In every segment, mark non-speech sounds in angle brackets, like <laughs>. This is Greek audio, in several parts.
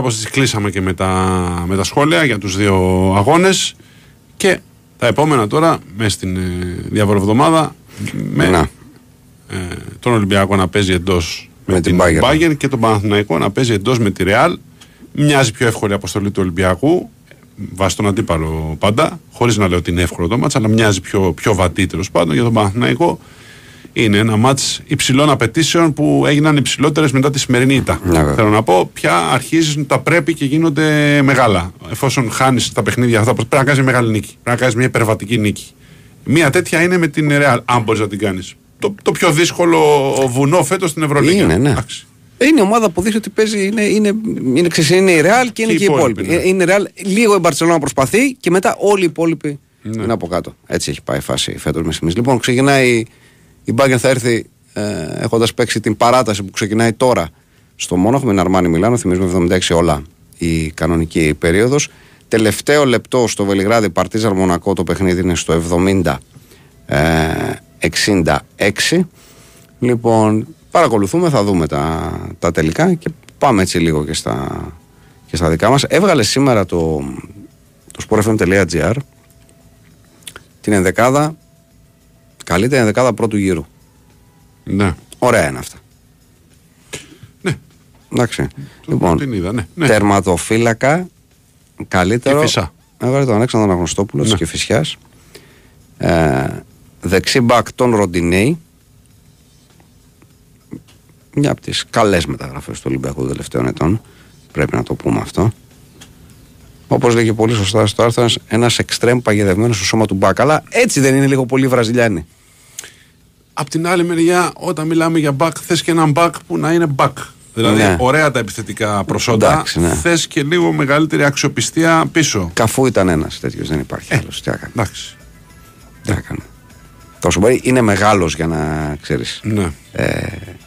Κάπω τις κλείσαμε και με τα, με τα σχόλια για τους δύο αγώνες και τα επόμενα τώρα μέσα στην ε, εβδομάδα με Να. ε, τον Ολυμπιακό να παίζει εντός με, Με την την Bayern. Bayern και τον Παναθηναϊκό να παίζει εντός με τη Real. Μοιάζει πιο εύκολη η αποστολή του Ολυμπιακού βάσει τον αντίπαλο πάντα, χωρίς να λέω ότι είναι εύκολο το μάτς, αλλά μοιάζει πιο, πιο βατή τέλος πάντων για τον Παναθηναϊκό. Είναι ένα μάτς υψηλών απαιτήσεων που έγιναν υψηλότερες μετά τη σημερινή ήττα. Ναι, βέβαια. Θέλω να πω, πια αρχίζουν τα πρέπει και γίνονται μεγάλα. Εφόσον χάνεις τα παιχνίδια αυτά, πρέπει να κάνεις μεγάλη νίκη. Πρέπει να κάνεις μια υπερβατική νίκη. Μια τέτοια είναι με την Real, αν μπορείς να την κάνεις. Το, το πιο δύσκολο βουνό φέτος στην Ευρωλίγα. Είναι, ναι. Εντάξει. Είναι ομάδα που δείχνει ότι παίζει, είναι, είναι, είναι, ξέρεις, είναι η Real και είναι Και και, οι οι υπόλοιποι. υπόλοιποι, ναι. Ε, Είναι η Real, λίγο η Μπαρσελόνα προσπαθεί και μετά όλοι οι υπόλοιποι Ναι. είναι από κάτω. Έτσι έχει πάει η φάση φέτος με στιγμής. Λοιπόν, ξεκινάει η Bayern θα έρθει ε, έχοντας παίξει την παράταση που ξεκινάει τώρα στο Μόναχο με την Αρμάνι Μιλάνο. Θυμίζουμε 76 όλα η κανονική περίοδος. Τελευταίο λεπτό στο Βελιγράδι Παρτίζαρ Μονακό το παιχνίδι είναι στο 70 ε, 66. Λοιπόν, παρακολουθούμε, θα δούμε τα, τα τελικά και πάμε έτσι λίγο και στα, και στα δικά μας. Έβγαλε σήμερα το, το sportfm.gr την ενδεκάδα, καλύτερη ενδεκάδα πρώτου γύρου. Ναι. Ωραία είναι αυτά. Ναι. Εντάξει. Λοιπόν, την είδα, ναι. ναι. τερματοφύλακα, καλύτερο. Κηφισά. Έβαλε τον Αλέξανδρο Αναγνωστόπουλος Ναι. της Κηφισιάς. Ε, δεξί μπακ τον Ροντινέη. Μια από τις καλές μεταγραφές του Ολυμπιακού των τελευταίων ετών. Πρέπει να το πούμε αυτό. Όπως λέγε πολύ σωστά στο άρθρο, ένας εξτρέμ παγιδευμένος στο σώμα του μπακ. Αλλά έτσι δεν είναι λίγο πολύ Βραζιλιάνοι. Απ' την άλλη μεριά, όταν μιλάμε για back, θες και έναν back που να είναι back. Δηλαδή, Ναι. ωραία τα επιθετικά προσόντα. Εντάξει, ναι. Θες και λίγο μεγαλύτερη αξιοπιστία πίσω. Καφού ήταν ένας τέτοιος, δεν υπάρχει άλλος. Τι έκανε. Εντάξει. Τι έκανε. Τόσο μπορεί, είναι μεγάλος για να ξέρεις. Ναι. Ε,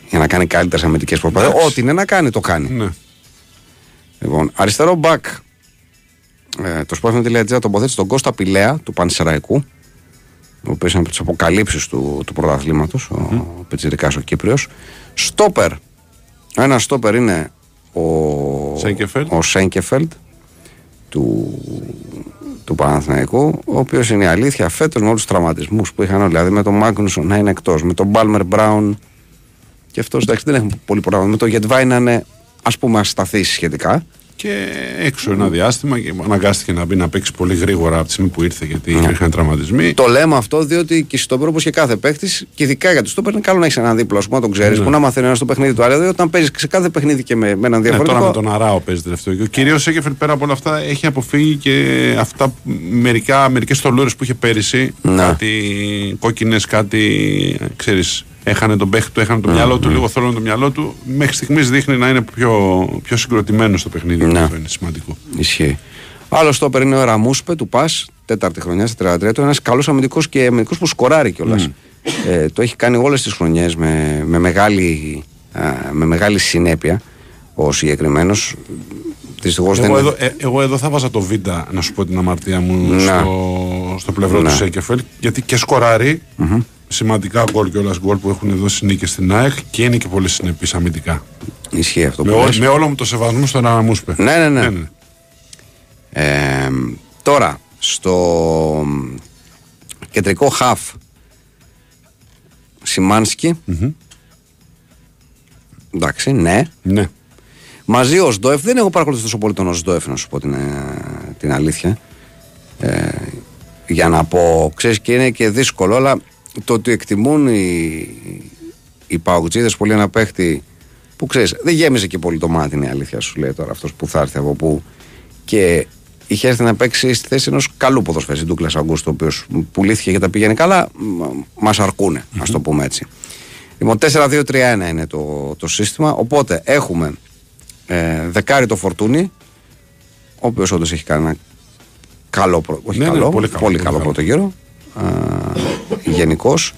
για να κάνει καλύτερες αμυντικές προσπάθειες. Εντάξει. Ό,τι είναι να κάνει, το κάνει. ναι. Λοιπόν, αριστερό μπακ. Ε, το sportfm.gr τοποθέτησε τον Κώστα Πηλέα του Πανσεραϊκού. Ο οποίο είναι από τις αποκαλύψεις του, του πρωταθλήματος, ο Πετσυρικά ο Κύπριος. Στόπερ. Ένα στόπερ είναι ο Σέγκεφελντ. ο Σέγκεφελντ του, του Παναθηναϊκού, ο οποίος είναι η αλήθεια φέτος με όλους τους τραυματισμούς που είχαν όλοι. Δηλαδή με τον Μάγκνουσον να είναι εκτός, με τον Μπάλμερ Μπράουν και αυτός εντάξει δεν έχουν πολύ πρόβλημα. Με τον Γετβάη να είναι ας πούμε ασταθή σχετικά. Και έξω ένα διάστημα και αναγκάστηκε να μπει να παίξει πολύ γρήγορα από τη στιγμή που ήρθε γιατί Ναι. υπήρχαν τραυματισμοί. Το λέμε αυτό διότι και στόπερ όπω και κάθε παίκτη, και ειδικά για τους στόπερ, είναι καλό να έχεις έναν δίπλο, ας πούμε, να τον ξέρεις, Ναι. που να μαθαίνει ένα στο παιχνίδι του. Αλλά δηλαδή, όταν παίζεις σε κάθε παιχνίδι και με, με έναν Ναι, διαφορετικό. τώρα με τον Αράο παίζει τελευταίο. Και ο κυρίω Σέκεφελ πέρα από όλα αυτά έχει αποφύγει και αυτά μερικά, μερικές τολούρες που είχε πέρυσι. Ναι. Κάτι κόκκινες, κάτι ξέρεις, έχανε τον παίχτη του, έχανε το μυαλό του, λίγο θέλουν το μυαλό του. Μέχρι στιγμής δείχνει να είναι πιο, πιο συγκροτημένος στο παιχνίδι. Ναι. Αυτό είναι σημαντικό. Ισχύει. Άλλο στόπερ είναι ο Ραμούσπε του Πας, τέταρτη χρονιά, στα 33 του. Ένας καλός αμυντικός και αμυντικός που σκοράρει κιόλας. Ε, το έχει κάνει όλες τις χρονιές με, με, μεγάλη, α, με μεγάλη συνέπεια ο συγκεκριμένος. Δυστυχώς δεν Εγώ είναι. εδώ, ε, εγώ εδώ θα βάζα το Β να σου πω την αμαρτία μου Να. στο, στο πλευρό Να. του Σέκεφελ. Γιατί και σκοράρει σημαντικά γκολ και όλας γκολ που έχουν δώσει νίκες στην ΑΕΚ και είναι και πολύ συνεπή αμυντικά. Ισχύει αυτό Με, που ό, λες. με όλο μου το σεβασμό στον Αραμούσπε. Ναι, ναι, ναι. Ε, τώρα, στο κεντρικό χαφ Σιμάνσκι. Εντάξει, ναι. ναι. Μαζί ο Σντόεφ, δεν έχω παρακολουθήσει τόσο πολύ τον Σντόεφ, να σου πω την, ε, την αλήθεια. Ε, για να πω, ξέρεις και είναι και δύσκολο, αλλά το ότι εκτιμούν οι, οι Παουτζίδε πολύ ένα παίχτη που ξέρεις, δεν γέμιζε και πολύ το μάτι, είναι η αλήθεια σου λέει τώρα αυτός που θα έρθει από πού. Και είχε έρθει να παίξει στη θέση ενός καλού ποδοσφαίρι, Ντούκλα Αγκούστο, ο οποίος πουλήθηκε και τα πήγαινε καλά, μας αρκούνε, ας το πούμε έτσι. Λοιπόν, 4-2-3-1 είναι το, το σύστημα. Οπότε έχουμε ε, δεκάρι το φορτούνι, ο οποίος όντως έχει κάνει ένα καλό, πρω- όχι Ναι, ναι, καλό, πολύ πολύ, καλό, πολύ καλό καλό. πρώτο γύρο. Γενικώς.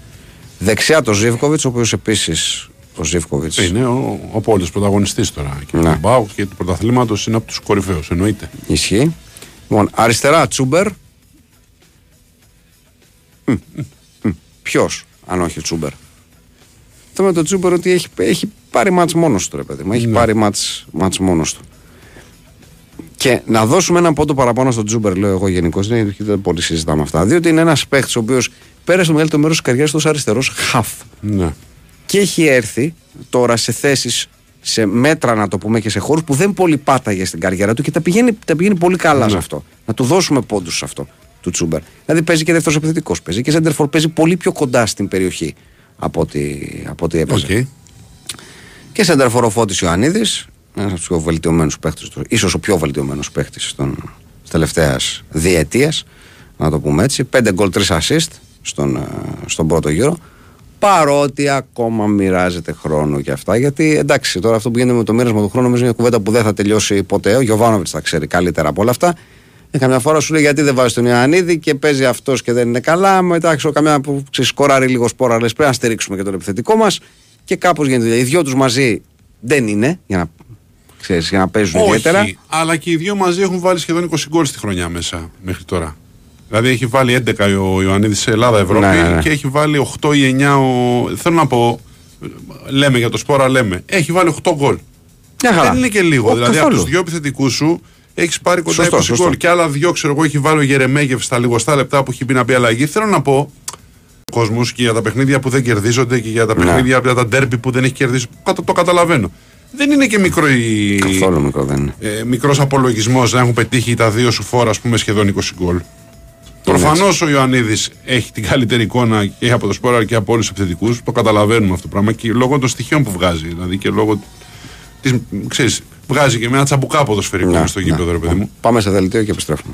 Δεξιά το Ζίβκοβιτς, ο οποίος επίσης ο Ζίβκοβιτς. Είναι ο, ο πολύ πρωταγωνιστής τώρα. Και Ναι. του ΠΑΟΚ και του πρωταθλήματος είναι από τους κορυφαίους, εννοείται. Ισχύει. Λοιπόν, αριστερά Τσούμπερ. Ποιος, αν όχι ο Τσούμπερ; Το με το Τσούμπερ ότι έχει, έχει πάρει ματς μόνος του, ρε παιδί μου. Έχει Ναι. πάρει ματς, ματς μόνος του. Και να δώσουμε ένα πόντο παραπάνω στον Τσούμπερ, λέω εγώ γενικώς. Δεν, δεν πολύ συζητάμε αυτά. Διότι είναι ένας παίχτης ο οποίος πέρασε το μεγαλύτερο μέρος της καριέρας του αριστερός χαφ. Ναι. Και έχει έρθει τώρα σε θέσεις, σε μέτρα να το πούμε και σε χώρους που δεν πολύ πάταγε στην καριέρα του και τα πηγαίνει, τα πηγαίνει πολύ καλά Ναι. σε αυτό. Να του δώσουμε πόντους σε αυτό του Τσούμπερ. Δηλαδή παίζει και δεύτερος επιθετικός. Παίζει και Σέντερφορ παίζει πολύ πιο κοντά στην περιοχή από ό,τι, από ό,τι έπαιζε. Οκ. Και σέντερφορ ο Φώτης Ιωαννίδης, ένας από τους πιο βελτιωμένους παίχτες, ίσως ο πιο βελτιωμένος παίχτη της τελευταίας διετίας, να το πούμε έτσι. 5 γκολ, 3 assist στον, ε, στον πρώτο γύρο. Παρότι ακόμα μοιράζεται χρόνο για αυτά. Γιατί εντάξει, τώρα αυτό που γίνεται με το μοίρασμα του χρόνου νομίζω είναι μια κουβέντα που δεν θα τελειώσει ποτέ. Ο Γιωβάνοβιτς θα ξέρει καλύτερα από όλα αυτά. Ε, καμιά φορά σου λέει γιατί δεν βάζεις τον Ιωαννίδη και παίζει αυτός και δεν είναι καλά. Μετά ξέρω καμιά που ξεσκοράρει λίγο σπόρα, λες πρέπει να στηρίξουμε και τον επιθετικό μας. Και κάπως γίνεται. Οι δυο τους μαζί δεν είναι για να, ξέρεις, για να παίζουν ιδιαίτερα. Όχι, αλλά και οι δύο μαζί έχουν βάλει σχεδόν 20 γκολ στη χρονιά μέσα μέχρι τώρα. Δηλαδή έχει βάλει 11 ο Ιωαννίδης σε Ελλάδα-Ευρώπη Ναι, ναι, ναι. και έχει βάλει 8 ή 9 ο. Θέλω να πω, λέμε για το σπόρα, λέμε. Έχει βάλει 8 γκολ. Μια χαρά. Δεν είναι και λίγο. Ω, δηλαδή καθόλου. από τους δύο επιθετικούς σου έχεις πάρει κοντά Σωστό, 20 σωστό. γκολ. Και άλλα δύο, ξέρω εγώ, έχει βάλει ο Γερεμέγεφ στα λιγοστά λεπτά που έχει μπει να πει αλλαγή. Θέλω να πω κόσμου και για τα παιχνίδια που δεν κερδίζονται και για τα Ναι. παιχνίδια, για τα ντέρμπι που δεν έχει κερδίσει. Κατα- Το καταλαβαίνω. Δεν είναι και μικρό η, Καθόλου μικρό δεν είναι. ε, μικρός απολογισμός να έχουν πετύχει τα δύο σου φόρα ας πούμε σχεδόν 20 γκολ. Προφανώς ο Ιωαννίδης έχει την καλύτερη εικόνα και από το Σπόρα και από όλους τους επιθετικούς. Το καταλαβαίνουμε αυτό το πράγμα και λόγω των στοιχείων που βγάζει. Δηλαδή και λόγω. Της, ξέρεις, βγάζει και με ένα τσαμπουκά ποδοσφαιρικό Ναι, στο ναι, γήπεδο, ρε παιδί ναι. μου. Πάμε σε δελτίο και επιστρέφουμε.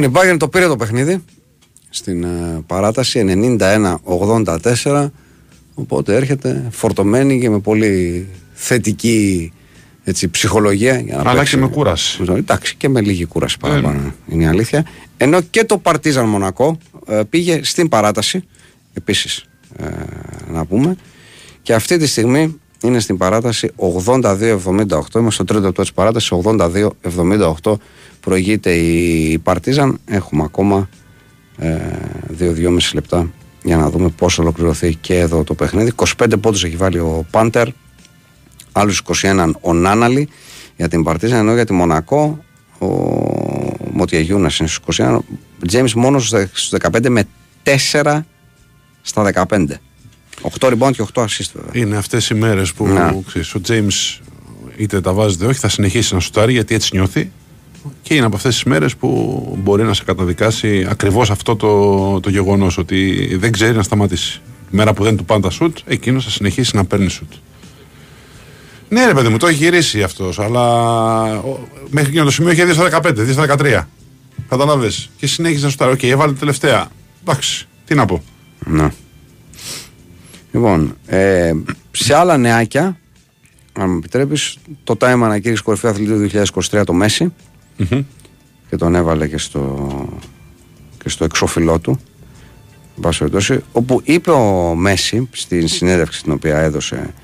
Λοιπόν, η Bayern το πήρε το παιχνίδι στην uh, παράταση 91-84. Οπότε έρχεται φορτωμένη και με πολύ θετική έτσι, ψυχολογία. Για να Αλλά παίξει. και με κούραση. Εντάξει, και με λίγη κούραση παραπάνω. Είναι η αλήθεια. Ενώ και το Παρτίζαν Μονακό ε, πήγε στην παράταση. Επίσης, ε, να πούμε. Και αυτή τη στιγμή είναι στην παράταση 82-78. Είμαστε στο τρίτο λεπτό της παράτασης. 82-78 προηγείται η Παρτίζαν. Έχουμε ακόμα 2-2,5 ε, λεπτά για να δούμε πώς ολοκληρωθεί και εδώ το παιχνίδι. 25 πόντους έχει βάλει ο Πάντερ, άλλους 21 ο Νάναλι για την Παρτίζαν, ενώ για τη Μονακό ο Μοτιαγιούνας είναι στους 21. Ο Τζέιμς μόνος στους 15 με 4 στα 15. 8 rebound και 8 assist βέβαια. Είναι αυτές οι μέρες που ξέρεις, ο Τζέιμς είτε τα βάζει είτε όχι, θα συνεχίσει να σουτάρει γιατί έτσι νιώθει. Και είναι από αυτές τις μέρες που μπορεί να σε καταδικάσει ακριβώς αυτό το, το γεγονός ότι δεν ξέρει να σταματήσει. Η μέρα που δεν του πάνε τα σουτ, εκείνος θα συνεχίσει να παίρνει σουτ. Ναι, ρε παιδί μου, το έχει γυρίσει αυτός, αλλά μέχρι εκείνο το σημείο είχε 2 στα 15, 2 στα 13. Κατάλαβες. Και συνέχισε να σου τα Οκ, έβαλε τελευταία. Εντάξει, τι να πω. Να. Λοιπόν, ε, σε άλλα νεάκια, αν μου επιτρέπεις, το Time ανακήρυξε κορυφαία αθλητή του 2023 το Μέση και τον έβαλε και στο, και στο εξώφυλλό του. Όπου είπε ο Μέση στην συνέντευξη την οποία έδωσε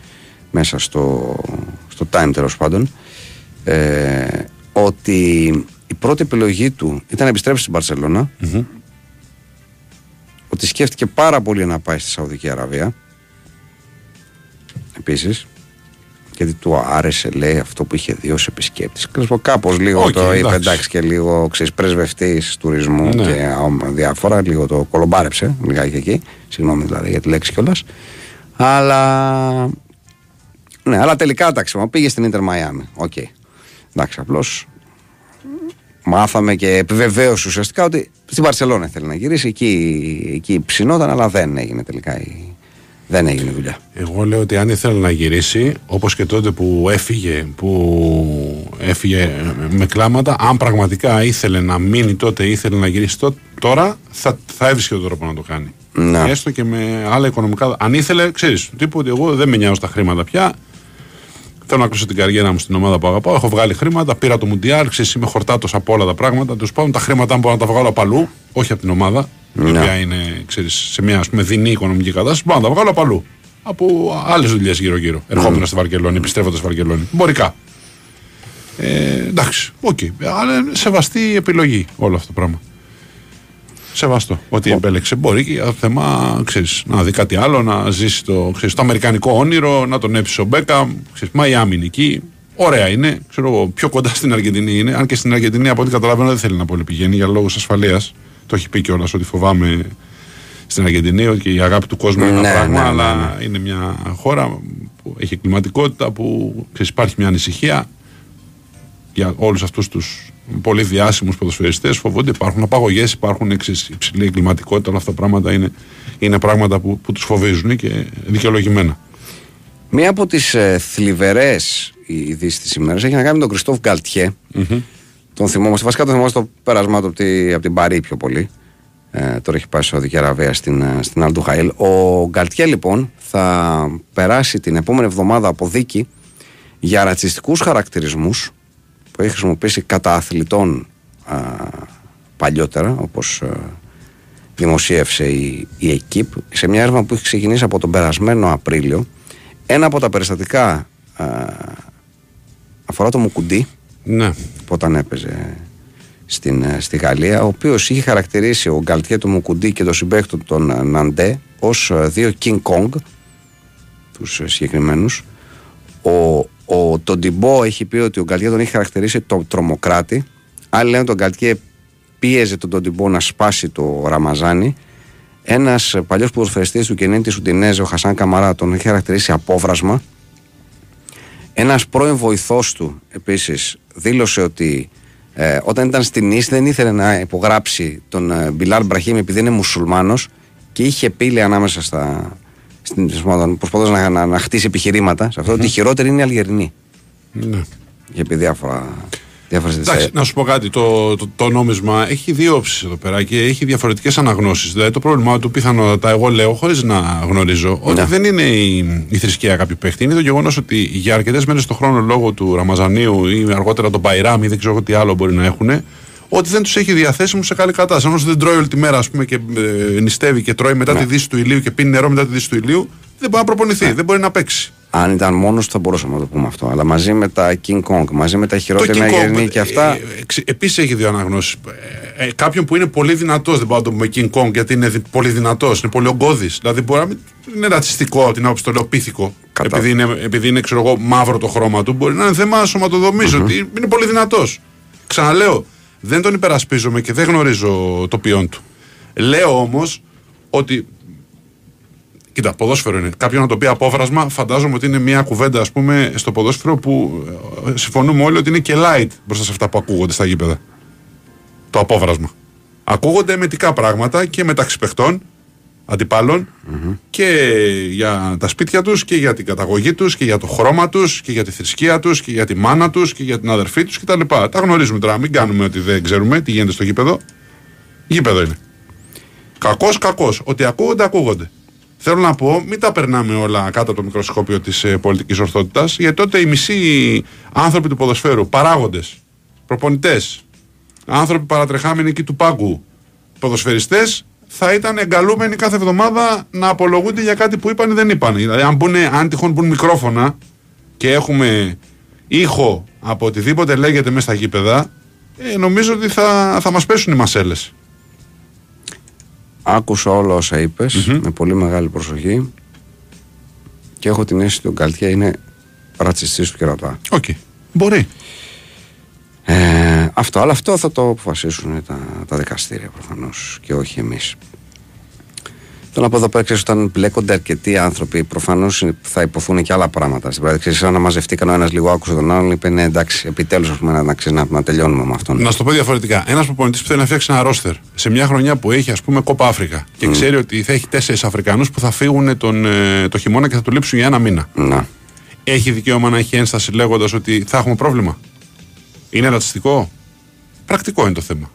μέσα στο, στο Time τέλος πάντων ε, ότι η πρώτη επιλογή του ήταν να επιστρέψει στην Μπαρσελόνα ότι σκέφτηκε πάρα πολύ να πάει στη Σαουδική Αραβία επίσης γιατί του άρεσε λέει αυτό που είχε δει ως επισκέπτης. Κάπως λίγο okay, το είπε εντάξει και λίγο πρεσβευτής τουρισμού ναι. και διάφορα, λίγο το κολομπάρεψε λιγάκι εκεί. Συγγνώμη δηλαδή για τη λέξη κιόλας. Αλλά ναι, αλλά τελικά εντάξει, πήγε στην Ιντερ Μαϊάμι. Οκ. Εντάξει, απλώς μάθαμε και επιβεβαίωσε ουσιαστικά ότι στην Παρσελόνα θέλει να γυρίσει. Εκεί, εκεί ψινόταν, αλλά δεν έγινε τελικά. Δεν έγινε δουλειά. Εγώ λέω ότι αν ήθελε να γυρίσει, όπως και τότε που έφυγε, που έφυγε με κλάματα, αν πραγματικά ήθελε να μείνει τότε, ήθελε να γυρίσει τότε, τώρα θα, θα έβρισκε τον τρόπο να το κάνει. Να. Έστω και με άλλα οικονομικά. Αν ήθελε, ξέρεις, τύπου ότι εγώ δεν με νοιάζω τα χρήματα πια. Θέλω να κλείσω την καριέρα μου στην ομάδα που αγαπάω. Έχω βγάλει χρήματα, πήρα το Μουντιάλ, ξέρεις, είμαι χορτάτος από όλα τα πράγματα. Του πάω τα χρήματα, αν μπορώ να τα βγάλω από αλλού, όχι από την ομάδα, η οποία είναι ξέρεις, σε μια ας πούμε, δεινή οικονομική κατάσταση, μπορώ να τα βγάλω από αλλού. Από άλλες δουλειές γύρω-γύρω. Ερχόμενος στη Βαρκελόνη, επιστρέφοντας στη Βαρκελόνη. Εμπορικά. Ε, εντάξει, OK. Okay. Αλλά σεβαστή επιλογή όλο αυτό το πράγμα. Σεβαστό. Ότι επέλεξε. Μπορεί και για θέμα ξέρεις, να δει κάτι άλλο, να ζήσει το, ξέρεις, το αμερικανικό όνειρο, να τον έψει ο Μπέκαμ. Μαϊάμι εκεί. Ωραία είναι. Ξέρω εγώ, πιο κοντά στην Αργεντινή είναι. Αν και στην Αργεντινή, από ό,τι καταλαβαίνω, δεν θέλει να πολύ πηγαίνει για λόγους ασφαλείας. Το έχει πει κιόλας ότι φοβάμαι στην Αργεντινή ότι η αγάπη του κόσμου είναι ένα ναι, πράγμα, ναι, ναι, αλλά είναι μια χώρα που έχει κλιματικότητα, που ξέρεις, υπάρχει μια ανησυχία για όλους αυτούς τους πολύ διάσημους ποδοσφαιριστές. Φοβούνται, υπάρχουν απαγωγές, υπάρχουν εξής, υψηλή κλιματικότητα, όλα αυτά τα πράγματα είναι, είναι πράγματα που, που τους φοβίζουν και δικαιολογημένα. Μία από τις ε, θλιβερές ειδήσεις της ημέρας έχει να κάνει με τον Κριστόφ Γκαλτιέ. Mm-hmm. Τον θυμόμαστε. Βασικά τον θυμόμαστε το πέρασμά του από, την Παρή πιο πολύ. Ε, τώρα έχει πάει στο Σαουδική Αραβία στην, ε, στην Αλντουχαήλ. Ο Γκαλτιέ λοιπόν θα περάσει την επόμενη εβδομάδα από δίκη για ρατσιστικούς χαρακτηρισμούς που έχει χρησιμοποιήσει κατά αθλητών α, παλιότερα όπως α, δημοσίευσε η, η ΕΚΙΠ σε μια έρευνα που έχει ξεκινήσει από τον περασμένο Απρίλιο ένα από τα περιστατικά α, αφορά το Μουκουντή ναι. που όταν έπαιζε στην, ε, στη Γαλλία ο οποίος είχε χαρακτηρίσει ο Γκαλτιέ του Μουκουντή και το συμπέχτου τον Ναντέ ως ε, δύο King Kong τους ε, συγκεκριμένους ο, ο Τοντιμπό έχει πει ότι ο Γκαλτιέ τον έχει χαρακτηρίσει το τρομοκράτη άλλοι λένε ότι ο Γκαλτιέ πίεζε τον Τοντιμπό να σπάσει το Ραμαζάνι ένας παλιός ποδοσφαιριστής του Κενίνη Σουντινέζε, ο Χασάν Καμαρά, τον έχει χαρακτηρίσει απόβρασμα. Ένας πρώην βοηθός του επίσης δήλωσε ότι ε, όταν ήταν στην Ίσ δεν ήθελε να υπογράψει τον ε, Μπιλάρ Μπραχήμ επειδή είναι μουσουλμάνος και είχε πύλη ανάμεσα στα. Προσπαθώντας να, να, να, χτίσει επιχειρήματα σε αυτό, mm-hmm. ότι η χειρότερη είναι η Αλγερινή. Ναι. Και επί διάφορα Εντάξει, να σου πω κάτι. Το, το, το νόμισμα έχει δύο όψεις εδώ πέρα και έχει διαφορετικές αναγνώσεις. Δηλαδή το πρόβλημά του πιθανότατα, εγώ λέω, χωρίς να γνωρίζω, ότι ναι. δεν είναι η, η θρησκεία κάποιου παίχτη. Είναι το γεγονός ότι για αρκετές μέρες το χρόνο λόγω του Ραμαζανίου ή αργότερα τον Παϊράμ ή δεν ξέρω τι άλλο μπορεί να έχουν, ότι δεν τους έχει διαθέσιμου σε καλή κατάσταση. Όμω δεν τρώει όλη τη μέρα, ας πούμε, και ε, νηστεύει και τρώει μετά ναι. τη δύση του ηλίου και πίνει νερό μετά τη δύση του ηλίου, δεν μπορεί να προπονηθεί, ναι. δεν μπορεί να παίξει. Αν ήταν μόνος θα μπορούσαμε να το πούμε αυτό. Αλλά μαζί με τα King Kong, μαζί με τα χειρότερα γερνή και αυτά. Ε, ε, Επίσης έχει δύο αναγνώσεις. Ε, κάποιον που είναι πολύ δυνατός, δεν μπορώ να το πούμε King Kong γιατί είναι πολύ δυνατός, είναι πολύ ογκώδης. Δηλαδή μπορεί να μην είναι ρατσιστικό την άποψη το λέω πίθηκο. Επειδή είναι, επειδή είναι ξέρω εγώ, μαύρο το χρώμα του, μπορεί να είναι θέμα σωματοδομής, mm-hmm. ότι είναι πολύ δυνατός. Ξαναλέω, δεν τον υπερασπίζομαι και δεν γνωρίζω το ποιόν του. Λέω όμως ότι Κοίτα, ποδόσφαιρο είναι. Κάποιον να το πει απόφρασμα, φαντάζομαι ότι είναι μια κουβέντα ας πούμε, στο ποδόσφαιρο που ε, συμφωνούμε όλοι ότι είναι και light μπροστά σε αυτά που ακούγονται στα γήπεδα. Το απόφρασμα. Ακούγονται εμετικά πράγματα και μεταξύ παιχτών, και για τα σπίτια τους και για την καταγωγή τους και για το χρώμα τους και για τη θρησκεία τους και για τη μάνα τους και για την αδερφή τους κτλ. Τα, τα γνωρίζουμε τώρα. Μην κάνουμε ότι δεν ξέρουμε τι γίνεται στο γήπεδο. Γήπεδο είναι. Κακός, κακός. Ότι ακούγονται, ακούγονται. Θέλω να πω, μην τα περνάμε όλα κάτω από το μικροσκόπιο της ε, πολιτικής ορθότητας, γιατί τότε οι μισοί άνθρωποι του ποδοσφαίρου, παράγοντες, προπονητές, άνθρωποι παρατρεχάμενοι εκεί του πάγκου, ποδοσφαιριστές, θα ήταν εγκαλούμενοι κάθε εβδομάδα να απολογούνται για κάτι που είπαν ή δεν είπαν. Δηλαδή, αν, μπουνε, αν τυχόν μπουν μικρόφωνα και έχουμε ήχο από οτιδήποτε λέγεται μέσα στα γήπεδα, ε, νομίζω ότι θα, θα μας πέσουν οι μασέλες. Άκουσα όλα όσα με πολύ μεγάλη προσοχή και έχω την αίσθηση ότι ο Γκαλτιά είναι ρατσιστής του κερατά. OK. Okay. Μπορεί. Ε, αυτό, αλλά αυτό θα το αποφασίσουν τα, τα δικαστήρια προφανώς και όχι εμείς. Θέλω να πω εδώ πέρα, ξέρεις, όταν μπλέκονται αρκετοί άνθρωποι, προφανώς θα ειπωθούν και άλλα πράγματα. Στην πράξη, ξέρεις, να μαζευτήκαν ο ένας λίγο, άκουσε τον άλλον, είπε ναι, εντάξει, επιτέλους να, να, να, να τελειώνουμε με αυτόν. Να σου το πω διαφορετικά. Ένας προπονητής που θέλει να φτιάξει ένα ρόστερ σε μια χρονιά που έχει, ας πούμε, κόπα Αφρικα και mm. ξέρει ότι θα έχει τέσσερις Αφρικανούς που θα φύγουν τον, ε, το χειμώνα και θα του λείψουν για ένα μήνα. Να. Έχει δικαίωμα να έχει ένσταση λέγοντας ότι θα έχουμε πρόβλημα. Είναι ρατσιστικό. Πρακτικό είναι το θέμα.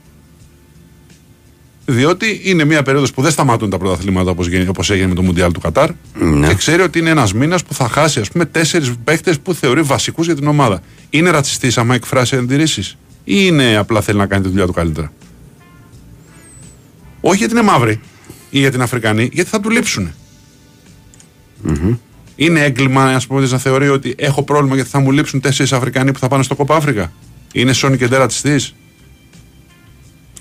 Διότι είναι μια περίοδος που δεν σταματούν τα πρωταθλήματα όπως έγινε με το Μουντιάλ του Κατάρ. Ναι. Και ξέρει ότι είναι ένας μήνας που θα χάσει, ας πούμε, τέσσερις παίχτε που θεωρεί βασικούς για την ομάδα. Είναι ρατσιστής άμα εκφράσει αντιρρήσεις, ή είναι απλά θέλει να κάνει τη δουλειά του καλύτερα; Όχι γιατί είναι μαύρη ή για την Αφρικανή, γιατί θα του λειψουν Είναι έγκλημα, ας πούμε, να θεωρεί ότι έχω πρόβλημα γιατί θα μου λείψουν τέσσερις Αφρικανοί που θα πάνε στο Κόπα Αφρικα. Είναι Σόνι και ρατσιστής;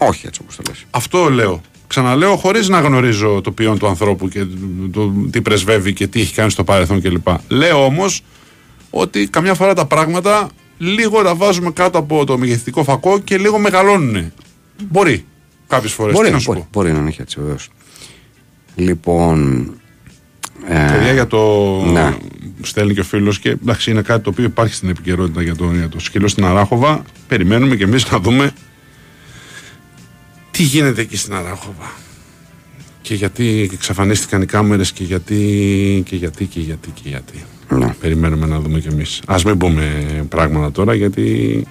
Όχι έτσι όπως το λες. Αυτό λέω. Ξαναλέω χωρίς να γνωρίζω το ποιόν του ανθρώπου και το, τι πρεσβεύει και τι έχει κάνει στο παρελθόν κλπ. Λέω όμως ότι καμιά φορά τα πράγματα λίγο τα βάζουμε κάτω από το μεγεθυντικό φακό και λίγο μεγαλώνουν. Μπορεί κάποιες φορές. Μπορεί, να μπορεί, μπορεί να είναι έτσι βεβαίως. Λοιπόν. Ε, Παιδιά για το. Ναι. Στέλνει και ο φίλος και εντάξει είναι κάτι το οποίο υπάρχει στην επικαιρότητα για το, για το σκύλο στην Αράχοβα. Περιμένουμε και εμείς να δούμε τι γίνεται εκεί στην Αράχοβα; Και γιατί εξαφανίστηκαν οι κάμερες και γιατί και γιατί και γιατί και γιατί. Ναι. Περιμένουμε να δούμε κι εμείς. Ας μην πούμε πράγματα τώρα γιατί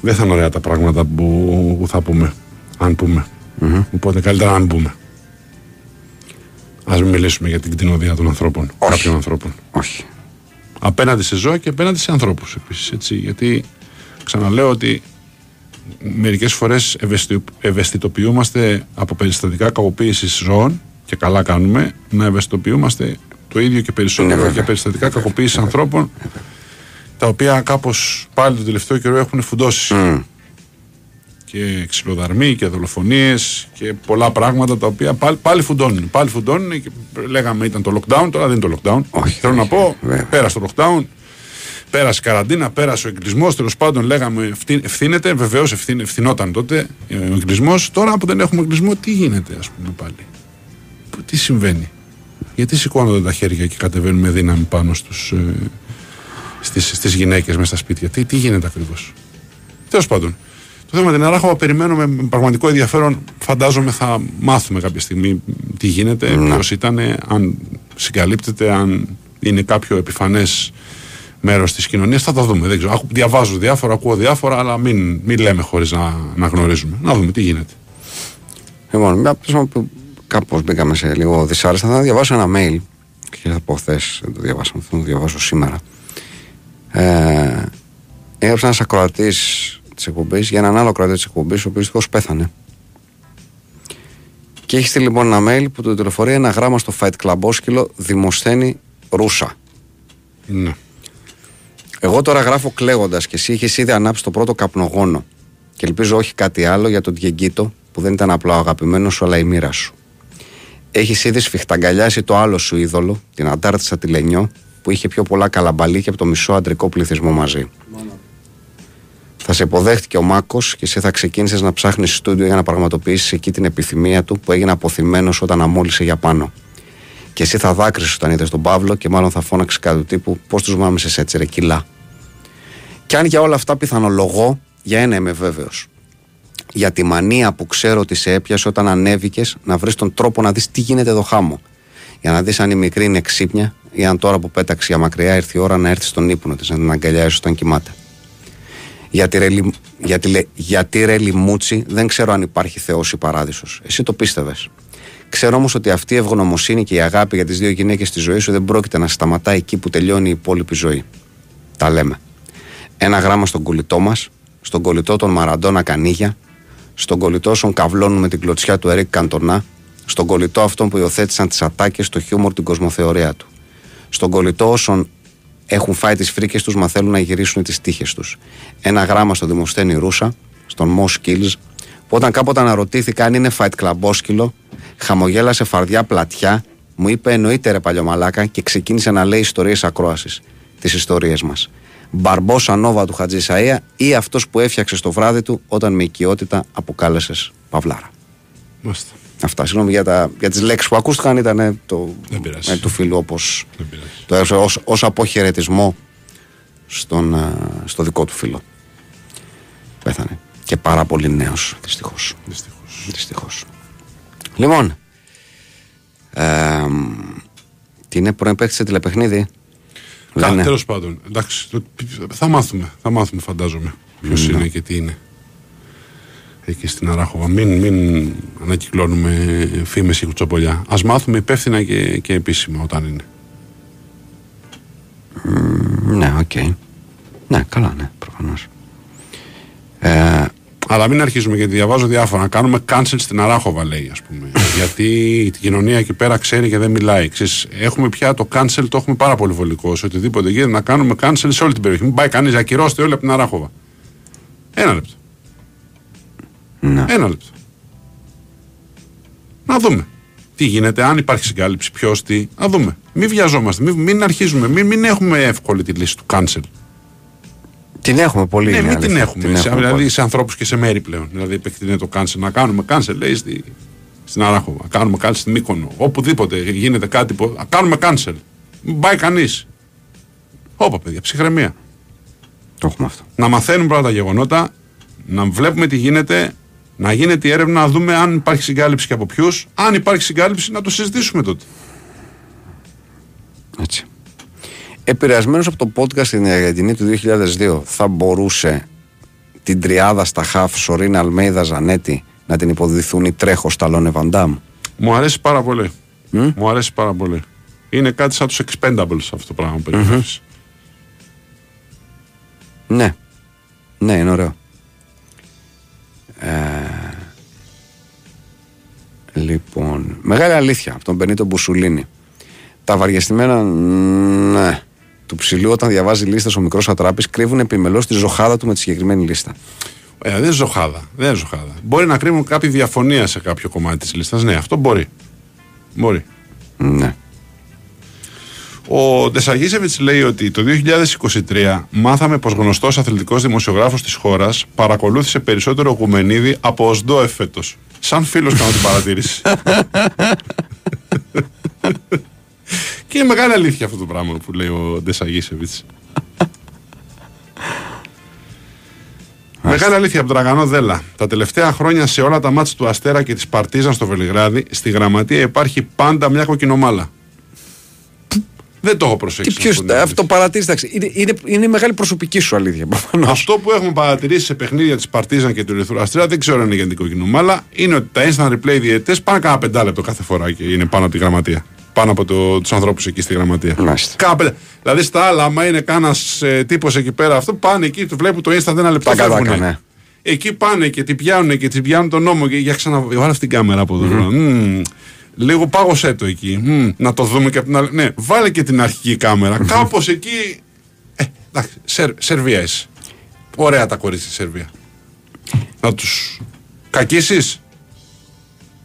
δεν θα είναι ωραία τα πράγματα που, που θα πούμε, αν πούμε. Mm-hmm. Οπότε καλύτερα να μην πούμε. Ας μην μιλήσουμε για την κτηνοδία των ανθρώπων, Όχι. κάποιων ανθρώπων. Όχι. Απέναντι σε ζώα και απέναντι σε ανθρώπους επίσης, έτσι. Γιατί ξαναλέω ότι μερικές φορές ευαισθητοποιούμαστε από περιστατικά κακοποίησης ζώων και καλά κάνουμε να ευαισθητοποιούμαστε το ίδιο και περισσότερο για περιστατικά κακοποίησης ανθρώπων τα οποία κάπως πάλι τον τελευταίο καιρό έχουν φουντώσεις. Και ξυλοδαρμοί και δολοφονίες και πολλά πράγματα τα οποία πάλι, πάλι φουντώνουν. Πάλι φουντώνουν και λέγαμε ήταν το lockdown, τώρα δεν είναι το lockdown. Όχι, Θέλω να πω, πέρασε το lockdown, Πέρασε η καραντίνα, πέρασε ο εγκλισμός. Τέλος πάντων, λέγαμε ευθύνεται. Βεβαίως ευθυνόταν τότε ο εγκλισμός. Τώρα που δεν έχουμε εγκλισμό, τι γίνεται, ας πούμε πάλι; Τι συμβαίνει; Γιατί σηκώνονται τα χέρια και κατεβαίνουν με δύναμη πάνω στους, ε, στις, στις γυναίκες μέσα στα σπίτια; Τι, τι γίνεται ακριβώς; Τέλος πάντων. Το θέμα την Αράχοβα περιμένουμε με πραγματικό ενδιαφέρον. Φαντάζομαι θα μάθουμε κάποια στιγμή τι γίνεται, ναι. ποιο ήταν, αν συγκαλύπτεται, αν είναι κάποιο επιφανές μέρος της κοινωνίας. Θα τα δούμε. Δεν ξέρω. Διαβάζω διάφορα, ακούω διάφορα, αλλά μην, μην λέμε χωρίς να, να γνωρίζουμε. Να δούμε τι γίνεται. Λοιπόν, μια που κάπως μπήκαμε σε λίγο δυσάρεστα, θα διαβάσω ένα mail. Και θα πω χθες, δεν το διαβάσαμε, θα το διαβάσω σήμερα. Ε, έγραψε ένας ακροατής της εκπομπής για έναν άλλο ακροατή της εκπομπής, ο οποίος δυστυχώς πέθανε. Και έχει στείλει λοιπόν ένα mail που του τηλεφορεί ένα γράμμα στο Fight Club Όσκυλο Δημοσθένη Ρούσα. Ναι. Εγώ τώρα γράφω κλαίγοντας και εσύ είχε ήδη ανάψει το πρώτο καπνογόνο. Και ελπίζω όχι κάτι άλλο για τον Διεγκίτο που δεν ήταν απλά ο αγαπημένος σου αλλά η μοίρα σου. Έχεις ήδη σφιχταγκαλιάσει το άλλο σου είδωλο, την Αντάρτησα τη Λενιό, που είχε πιο πολλά καλαμπαλίκια από το μισό αντρικό πληθυσμό μαζί. Θα σε υποδέχτηκε ο Μάκος και εσύ θα ξεκίνησες να ψάχνεις στούντιο για να πραγματοποιήσεις εκεί την επιθυμία του που έγινε αποθυμένος όταν αμόλυσε για πάνω. Και εσύ θα δάκρυσε όταν είδες τον Παύλο και μάλλον θα φώναξες κάτι του τύπου Πώς τους μάμισες έτσι, ρε κιλά. Και αν για όλα αυτά πιθανολογώ, για ένα είμαι βέβαιος. Για τη μανία που ξέρω ότι σε έπιασε όταν ανέβηκες να βρεις τον τρόπο να δεις τι γίνεται εδώ χάμω. Για να δεις αν η μικρή είναι ξύπνια ή αν τώρα που πέταξε για μακριά ήρθε η ώρα να έρθεις στον ύπνο της, να την αγκαλιάσεις όταν κοιμάται. Γιατί ρε, γιατί, γιατί ρε λιμούτσι δεν ξέρω αν υπάρχει Θεός ή παράδεισος. Εσύ το πίστευες. Ξέρω όμως ότι αυτή η ευγνωμοσύνη και η αγάπη για τις δύο γυναίκες στη ζωή σου δεν πρόκειται να σταματάει εκεί που τελειώνει η υπόλοιπη ζωή. Τα λέμε. Ένα γράμμα στον κολλητό μας, στον κολλητό των Μαραντόνα Κανίγια, στον κολλητό όσων καυλώνουν με την κλωτσιά του Ερικ Καντονά, στον κολλητό αυτών που υιοθέτησαν τις ατάκες στο χιούμορ την κοσμοθεωρία του, στον κολλητό όσων έχουν φάει τις φρίκες τους, μα θέλουν να γυρίσουν τις τύχες τους. Ένα γράμμα στο Δημοσθένη Ρούσα, στον Μο Skills, που όταν κάποτε αναρωτήθηκα αν είναι fight club χαμογέλασε φαρδιά πλατιά, μου είπε εννοείται ρε παλιωμαλάκα και ξεκίνησε να λέει ιστορίες ακρόασης. Τις ιστορίες μας. Μπαρμπόσα Νόβα του Χατζη Σαΐα ή αυτός που έφτιαξε στο βράδυ του όταν με οικειότητα αποκάλεσες Παυλάρα. Μάλιστα. Αυτά. Συγγνώμη για, τα, για τις λέξεις που ακούστηκαν ήταν το, ε, του φίλου όπως το έδωσε ως, ως αποχαιρετισμό στον, ε, στο δικό του φίλο. Πέθανε. Και πάρα πολύ νέος δυστυχώς. Δυστυχώς. δυστυχώς. Λοιπόν, ε, τι είναι πρώην παίχτης σε τηλεπαιχνίδι. Κάτι τέλος πάντων. Εντάξει, θα μάθουμε. Θα μάθουμε, φαντάζομαι. Ποιος ναι. είναι και τι είναι. Εκεί στην Αράχοβα. Μην, μην ανακυκλώνουμε φήμες ή κουτσομπολιά. Ας μάθουμε υπεύθυνα και, και επίσημα όταν είναι. ναι, OK. Okay. Ναι, καλά, ναι, προφανώς. Ε, αλλά μην αρχίζουμε γιατί διαβάζω διάφορα. Να κάνουμε cancel στην Αράχοβα, λέει, ας πούμε. <laughs> γιατί η κοινωνία εκεί πέρα ξέρει και δεν μιλάει. Ξέρεις, έχουμε πια το cancel, το έχουμε πάρα πολύ βολικό. Σε οτιδήποτε γίνεται να κάνουμε cancel σε όλη την περιοχή. Μην πάει κανείς να ακυρώστε όλοι από την Αράχοβα. Ένα λεπτό. Να. Ένα λεπτό. Να δούμε. Τι γίνεται, αν υπάρχει συγκάλυψη, ποιος τι. Να δούμε. Μην βιαζόμαστε, μην, μην αρχίζουμε, μην, μην έχουμε εύκολη τη λύση του cancel. Την έχουμε πολύ. Ναι, μην την έχουμε. Την σε, έχουμε δηλαδή σε ανθρώπους και σε μέρη πλέον. Δηλαδή επεκτείνεται το cancel. Να κάνουμε cancel, λέει στη, στην Αράχοβα. Κάνουμε cancel στην Μύκονο. Οπουδήποτε γίνεται κάτι. Που, κάνουμε cancel. Μην πάει κανείς. Όπα, παιδιά, ψυχραιμία. Το έχουμε αυτό. Να μαθαίνουμε πρώτα τα γεγονότα, να βλέπουμε τι γίνεται, να γίνεται η έρευνα, να δούμε αν υπάρχει συγκάλυψη και από ποιους. Αν υπάρχει συγκάλυψη, να το συζητήσουμε τότε. Έτσι επηρεασμένος από το podcast στην Αργεντινή του 2002 θα μπορούσε την τριάδα στα χαφ Σωρίνα Αλμέιδα Ζανέτη να την υποδηθούν οι τρέχο Σταλόνε Βαντάμ. Μου αρέσει πάρα πολύ. Μου αρέσει πάρα πολύ. Είναι κάτι σαν τους expendables αυτό το πράγμα που Ναι. Ναι, είναι ωραίο. Ε... Λοιπόν, μεγάλη αλήθεια από τον Πενίτο Μπουσουλίνη. Τα βαριεστημένα, ναι, του ψηλού, όταν διαβάζει λίστα ο μικρός ατράπης, κρύβουν επιμελώς τη ζωχάδα του με τη συγκεκριμένη λίστα. Ε, δεν είναι ζωχάδα. Δεν είναι ζωχάδα. Μπορεί να κρύβουν κάποια διαφωνία σε κάποιο κομμάτι της λίστας. Ναι, αυτό μπορεί. Μπορεί. Ναι. Ο Ντεσαγίσεβιτς λέει ότι το 2023 μάθαμε πως γνωστός αθλητικός δημοσιογράφος της χώρας παρακολούθησε περισσότερο γουμενίδι από οσδό φέτο. Σαν φίλος κάνω την παρατήρηση. <laughs> Και είναι μεγάλη αλήθεια αυτό το πράγμα που λέει ο Ντεσαγίσεβιτς. Μεγάλη αλήθεια από τον Τραγανό Δέλα. Τα τελευταία χρόνια σε όλα τα μάτια του Αστέρα και της Παρτίζαν στο Βελιγράδι, στη γραμματεία υπάρχει πάντα μια κοκκινομάλα. Δεν το έχω προσέξει. Και ποιος, αυτό παρατήρησε. εντάξει, Είναι, είναι, είναι η μεγάλη προσωπική σου αλήθεια. προφανώς. Αυτό που έχουμε παρατηρήσει σε παιχνίδια της Παρτίζαν και του Ερυθρού Αστρία δεν ξέρω αν είναι γενικό κοινό. Αλλά είναι ότι τα instant replay διαιτητές πάνε κάνα πεντάλεπτο κάθε φορά και είναι πάνω από τη γραμματεία. Πάνω από το, τους ανθρώπους εκεί στη γραμματεία. Μάλιστα. Κάνα πεντα- Δηλαδή στα άλλα, άμα είναι κάνα ε, τύπος εκεί πέρα, αυτό πάνε εκεί, του βλέπουν το instant ένα λεπτό. Τα κατάκα, φεύγουνε. ναι. Εκεί πάνε και την πιάνουν και την πιάνουν τον νόμο και για ξανα. Βάλε αυτή την κάμερα από εδώ. Μμμ. Λίγο πάγωσέ το εκεί. Μμμ. Να το δούμε και από την άλλη. Ναι, βάλε και την αρχική κάμερα. Κάπως εκεί. Ε, εντάξει, Σερ, Σερβία είσαι. Ωραία τα κορίτσια στη Σερβία. Να τους κακίσεις;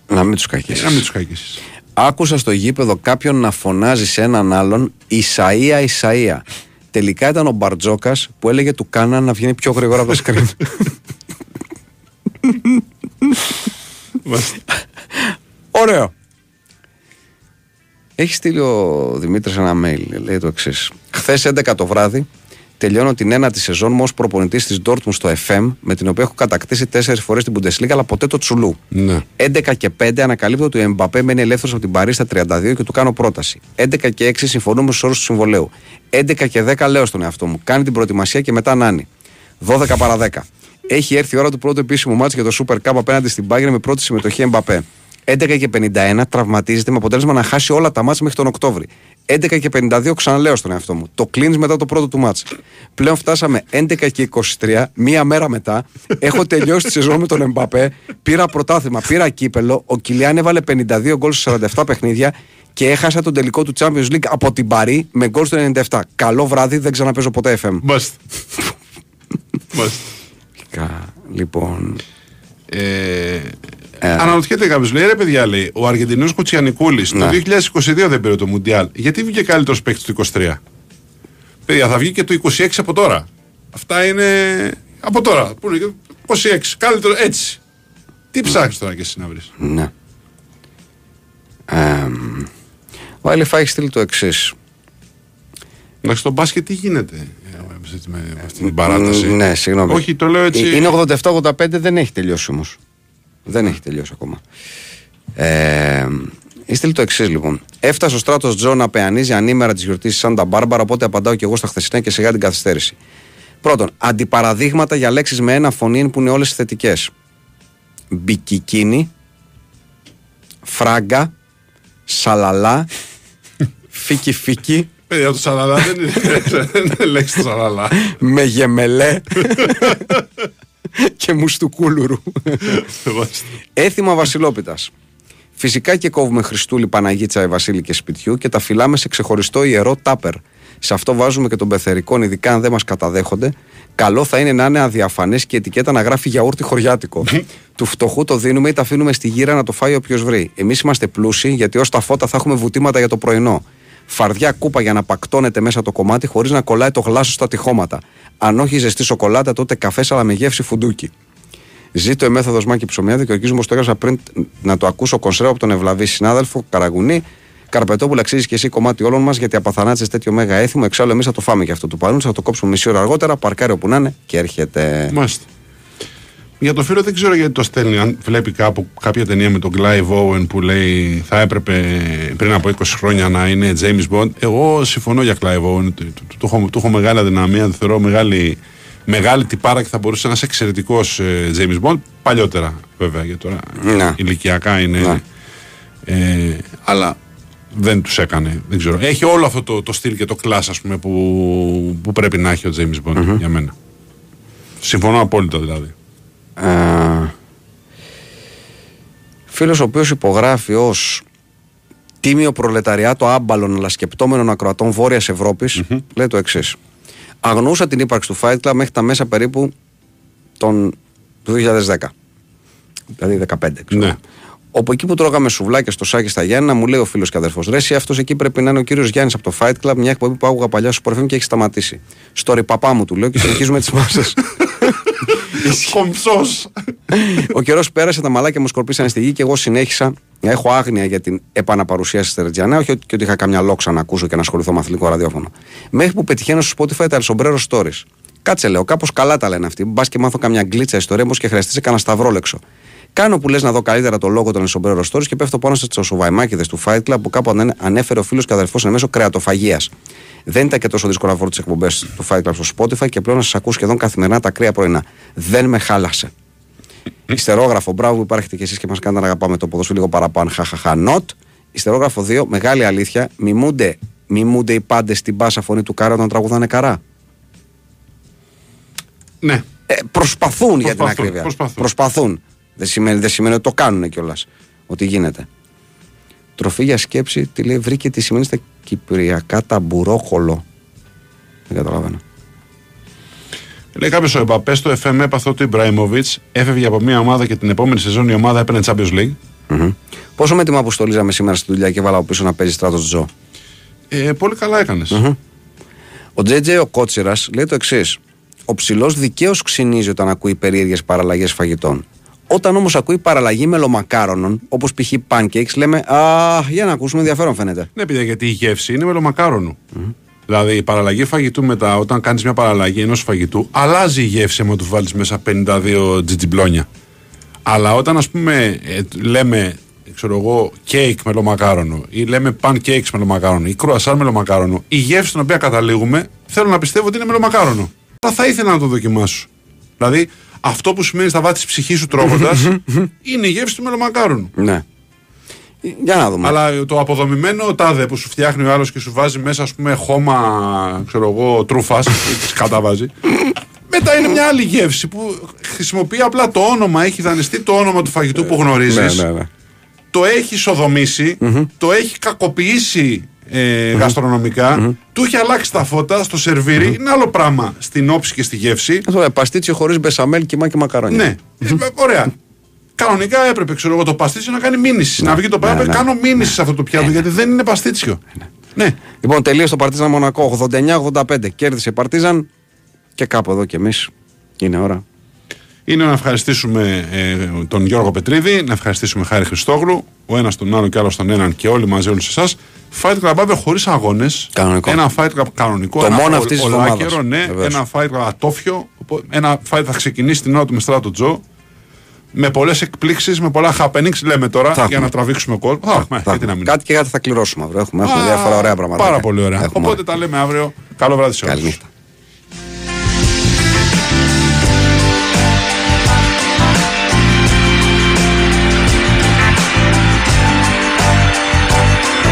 Να μην τους κακίσεις. Να μην τους κακίσεις. Άκουσα στο γήπεδο κάποιον να φωνάζει σε έναν άλλον Ισαία, Ισαία. Τελικά ήταν ο Μπαρτζόκας που έλεγε του Κάνα να βγαίνει πιο γρήγορα από το screen. Ωραίο. Έχει στείλει ο Δημήτρης ένα mail. Λέει το εξής. Χθες 11 το βράδυ τελειώνω την ένατη σεζόν μου ως προπονητής της Dortmund στο FM, με την οποία έχω κατακτήσει τέσσερις φορές την Bundesliga, αλλά ποτέ το τσουλού. Ναι. 11 και 5 ανακαλύπτω ότι ο Εμπαπέ μένει ελεύθερος από την Παρή στα 32 και του κάνω πρόταση. 11 και 6 συμφωνούμε στους όρους του συμβολέου. 11 και 10 λέω στον εαυτό μου. Κάνει την προετοιμασία και μετά νάνει. 12 παρα 10. Έχει έρθει η ώρα του πρώτου επίσημου μάτς για το Super Cup απέναντι στην Bayern με πρώτη συμμετοχή Εμπαπέ. 11 και 51 τραυματίζεται με αποτέλεσμα να χάσει όλα τα μάτς μέχρι τον Οκτώβρη. 11 και 52 ξαναλέω στον εαυτό μου. Το κλείνεις μετά το πρώτο του μάτς. Πλέον φτάσαμε 11 και 23, μία μέρα μετά. Έχω τελειώσει τη σεζόν με τον Εμπαπέ. Πήρα πρωτάθλημα, πήρα κύπελο. Ο Κιλιάν έβαλε 52 γκολ σε 47 παιχνίδια και έχασα τον τελικό του Champions League από την Παρή με γκολ στο 97. Καλό βράδυ, δεν ξαναπέζω ποτέ FM. Μάλιστα. Μάλιστα. Κα- Λοιπόν. Ε, Αναρωτιέται κάποιος, λέει ρε παιδιά, λέει, ο Αργεντινός Κοτσιανικούλη Ναι. το 2022 δεν πήρε το Μουντιάλ. Γιατί βγήκε καλύτερος παίκτης του 23. Παιδιά, θα βγει και το 26 από τώρα. Αυτά είναι από τώρα. Πού είναι, και 26. Καλύτερο έτσι. Τι ψάχνεις τώρα και εσύ να βρεις; Ναι. Εμ, ο Αλифά έχει στείλει το εξής. Εντάξει, στο μπάσκετ τι γίνεται ε, με με αυτή την παράταση; Ναι, συγγνώμη. Όχι, το λέω έτσι. Ε, Είναι 87-85, δεν έχει τελειώσει όμως. Δεν έχει τελειώσει ακόμα. Ε, Είστε το εξής λοιπόν. Έφτασε ο στράτος Τζο να πεανίζει ανήμερα της γιορτή Σάντα Μπάρμπαρα, οπότε απαντάω και εγώ στα χθεσινά και σιγά την καθυστέρηση. Πρώτον, αντιπαραδείγματα για λέξεις με ένα φωνήν που είναι όλες θετικές. Μπικικίνι, φράγκα, σαλαλά, <laughs> φίκι φίκι, Παιδιά, το σαλαλά δεν είναι, <laughs> δεν είναι λέξη το σαλαλά. με γεμελέ <laughs> και μουστουκούλουρου. Μάλιστα. Έθιμα Βασιλόπιτας. Φυσικά και κόβουμε Χριστούλη, Παναγίτσα, Βασίλη και σπιτιού και τα φυλάμε σε ξεχωριστό ιερό τάπερ. Σε αυτό βάζουμε και τον πεθερικών, ειδικά αν δεν μας καταδέχονται. Καλό θα είναι να είναι αδιαφανές και η ετικέτα να γράφει γιαούρτι χωριάτικο. του φτωχού το δίνουμε ή τα αφήνουμε στη γύρα να το φάει όποιος βρει. Εμείς είμαστε πλούσιοι γιατί ως τα φώτα θα έχουμε βουτήματα για το πρωινό. Φαρδιά κούπα για να πακτώνεται μέσα το κομμάτι χωρίς να κολλάει το γλάσο στα τυχώματα. Αν όχι ζεστή σοκολάτα, τότε καφέ αλλά με γεύση φουντούκι. Ζήτω η μέθοδος Μάκη Ψωμιάδη και ο Κίζμο το έγραψα πριν να το ακούσω κονσρέο από τον ευλαβή συνάδελφο Καραγουνή. Καρπετόπουλα, αξίζει και εσύ κομμάτι όλων μας γιατί απαθανάτησε τέτοιο μέγα έθιμο. Εξάλλου, εμείς θα το φάμε και αυτό του παρούν. Θα το κόψουμε μισή ώρα αργότερα. Παρκάρει όπου να είναι και έρχεται. Μάλιστα. Για το φίλο δεν ξέρω γιατί το στέλνει. Αν βλέπει κάπου κάποια ταινία με τον Clive Owen που λέει θα έπρεπε πριν από 20 χρόνια να είναι James Bond. Εγώ συμφωνώ για Clive Owen. Του, του, του, έχω, του έχω μεγάλη αδυναμία. Το θεωρώ μεγάλη, μεγάλη τυπάρα και θα μπορούσε να είναι εξαιρετικός ε, James Bond. Παλιότερα βέβαια γιατί τώρα Ναι. ηλικιακά είναι. Ναι. Ε, αλλά δεν τους έκανε. Δεν ξέρω. Έχει όλο αυτό το, το στυλ και το κλάσ ας πούμε, που, που πρέπει να έχει ο James Bond για μένα. Συμφωνώ απόλυτα δηλαδή. Φίλος ο οποίος υπογράφει ως τίμιο προλεταριάτο άμπαλων αλλά σκεπτόμενων ακροατών Βόρειας Ευρώπης, λέει το εξής. Αγνούσα την ύπαρξη του Fight Club μέχρι τα μέσα περίπου τον, του 2010. Δηλαδή 15. ξέρω. Ναι. Όπου εκεί που τρώγαμε σουβλάκια στο σάκι στα Γιάννα, μου λέει ο φίλος και αδερφός Ρέση, αυτός εκεί πρέπει να είναι ο κύριος Γιάννης από το Fight Club, μια εκπομπή που άκουγα παλιά στο Πορφέμ και έχει σταματήσει. Στο παπά μου του λέω και συνεχίζουμε τις <laughs> μάσε. Κομψός. Ο καιρός πέρασε, τα μαλάκια μου σκορπίσανε στη γη και εγώ συνέχισα να έχω άγνοια για την επαναπαρουσίαση στη Τερτζιανέ. Όχι ότι- και ότι είχα καμιά λόξα να ακούσω και να ασχοληθώ με αθλητικό ραδιόφωνο. Μέχρι που πετυχαίνω στο Spotify τα Αλσομπρέρο Stories. Κάτσε λέω, κάπως καλά τα λένε αυτοί. Μπας και μάθω καμιά γκλίτσα ιστορία μου και χρειαστείς σε κανένα σταυρόλεξο. Κάνω που λες να δω καλύτερα το λόγο των Εσομπρέρο Stories και πέφτω πάνω σε σοβαϊμάκιδε του Fight Club που κάπου ανε- ανέφερε ο φίλος και αδερφός εν μέσω κρεατοφαγίας. Δεν ήταν και τόσο δύσκολο να βρω τις εκπομπές του Fight Club στο Spotify και πλέον να σας ακούω σχεδόν καθημερινά τα κρύα πρωινά. Δεν με χάλασε. Ιστερόγραφο, μπράβο που υπάρχετε κι εσείς και μας κάνετε να αγαπάμε το ποδόσφαιρο λίγο παραπάνω. Χαχαχα, not. Ιστερόγραφο 2, μεγάλη αλήθεια. Μιμούνται, μιμούνται οι πάντες στην πάσα φωνή του Κάρα όταν τραγουδάνε καρά; Ναι. Ε, προσπαθούν, για την Προσπαθούν, ακρίβεια. προσπαθούν. Δεν σημαίνει, δεν σημαίνει ότι το κάνουν κιόλας. Ότι γίνεται. Τροφή για σκέψη, τι λέει, βρήκε τι σημαίνει στα κυπριακά ταμπουρόχολο. Δεν καταλαβαίνω. Λέει κάποιος ο Εμπαπέ στο FM έπαθε ότι ο Ιμπραήμοβιτς έφευγε από μια ομάδα και την επόμενη σεζόν η ομάδα έπαιρνε Champions League. Μμμ. Πόσο με τιμά που στολίζαμε σήμερα στη δουλειά και βάλα από πίσω να παίζει στράτος Τζο; Ε, πολύ καλά έκανες. Ο Τζέτζε ο Κότσιρας λέει το εξής. Ο ψηλός δικαίως ξυνίζει όταν ακούει περίεργες παραλλαγές φαγητών. Όταν όμως ακούει παραλλαγή μελομακάρονων, όπως π.χ. pancakes, λέμε Α, για να ακούσουμε ενδιαφέρον φαίνεται. Ναι, παιδιά, γιατί η γεύση είναι μελομακάρονου. Δηλαδή η παραλλαγή φαγητού μετά, όταν κάνεις μια παραλλαγή ενός φαγητού, αλλάζει η γεύση άμα του βάλεις μέσα 52 τζιτζιμπλόνια. Αλλά όταν ας πούμε ε, λέμε, ξέρω εγώ, κέικ με λομακάρονο ή λέμε pancakes με λομακάρονο ή κρουασάν με λομακάρονο, η γεύση στην οποία καταλήγουμε θέλω να πιστεύω ότι είναι με λομακάρονο. Αλλά θα ήθελα να το δοκιμάσω. Δηλαδή αυτό που σημαίνει στα βάθη της ψυχής σου τρώγοντας είναι η γεύση του μελομακάρονου. Ναι. Για να δούμε. Αλλά το αποδομημένο τάδε που σου φτιάχνει ο άλλος και σου βάζει μέσα, ας πούμε, χώμα, ξέρω εγώ, τρούφας, τη καταβάζει. Μετά είναι μια άλλη γεύση που χρησιμοποιεί απλά το όνομα, έχει δανειστεί το όνομα του φαγητού που γνωρίζει. ναι, ναι, ναι. Το έχει ισοδομήσει, το έχει κακοποιήσει ε, γαστρονομικά, του έχει αλλάξει τα φώτα στο σερβίρι. Είναι άλλο πράγμα στην όψη και στη γεύση. Αυτό, ε, Παστίτσιο χωρίς μπεσαμέλ, κιμά και μακαρόνια. Ναι, Ε, ωραία. Κανονικά έπρεπε ξέρω εγώ, το παστίτσιο να κάνει μήνυση. να βγει το πράγμα, ναι, ναι. κάνω μήνυση σε αυτό το πιάτο γιατί δεν είναι παστίτσιο. Ναι. Λοιπόν, τελείωσε το Παρτίζαν Μονακό 89-85. Κέρδισε η Παρτίζαν και κάπου εδώ κι εμείς. Είναι ώρα. Είναι να ευχαριστήσουμε ε, τον Γιώργο Πετρίδη, να ευχαριστήσουμε Χάρη Χριστόγλου, ο ένας τον άλλο και άλλος τον έναν και όλοι μαζί, όλους εσάς. Fight Club αύριο χωρίς αγώνες. Κανονικό. Ένα Fight Club κανονικό. Το ένα μόνο ο- αυτής της ολάκερο, εβδομάδας. Ναι, Βεβαίως. ένα Fight Club ατόφιο. οπό- Ένα Fight θα ξεκινήσει την ώρα του με στράτο Τζο. Με πολλές εκπλήξεις, με πολλά happenings, λέμε τώρα, Θα για έχουμε. να τραβήξουμε κόσμο. Θα έχουμε, Θα γιατί να έχουμε. μην. Κάτι και κάτι θα κληρώσουμε αύριο. Έχουμε, έχουμε Α, διάφορα ωραία πράγματα. Πάρα πολύ ωραία. Έχουμε. Οπότε τα λέμε αύριο. Καλό βράδυ σε όλους. Καληνύχτα.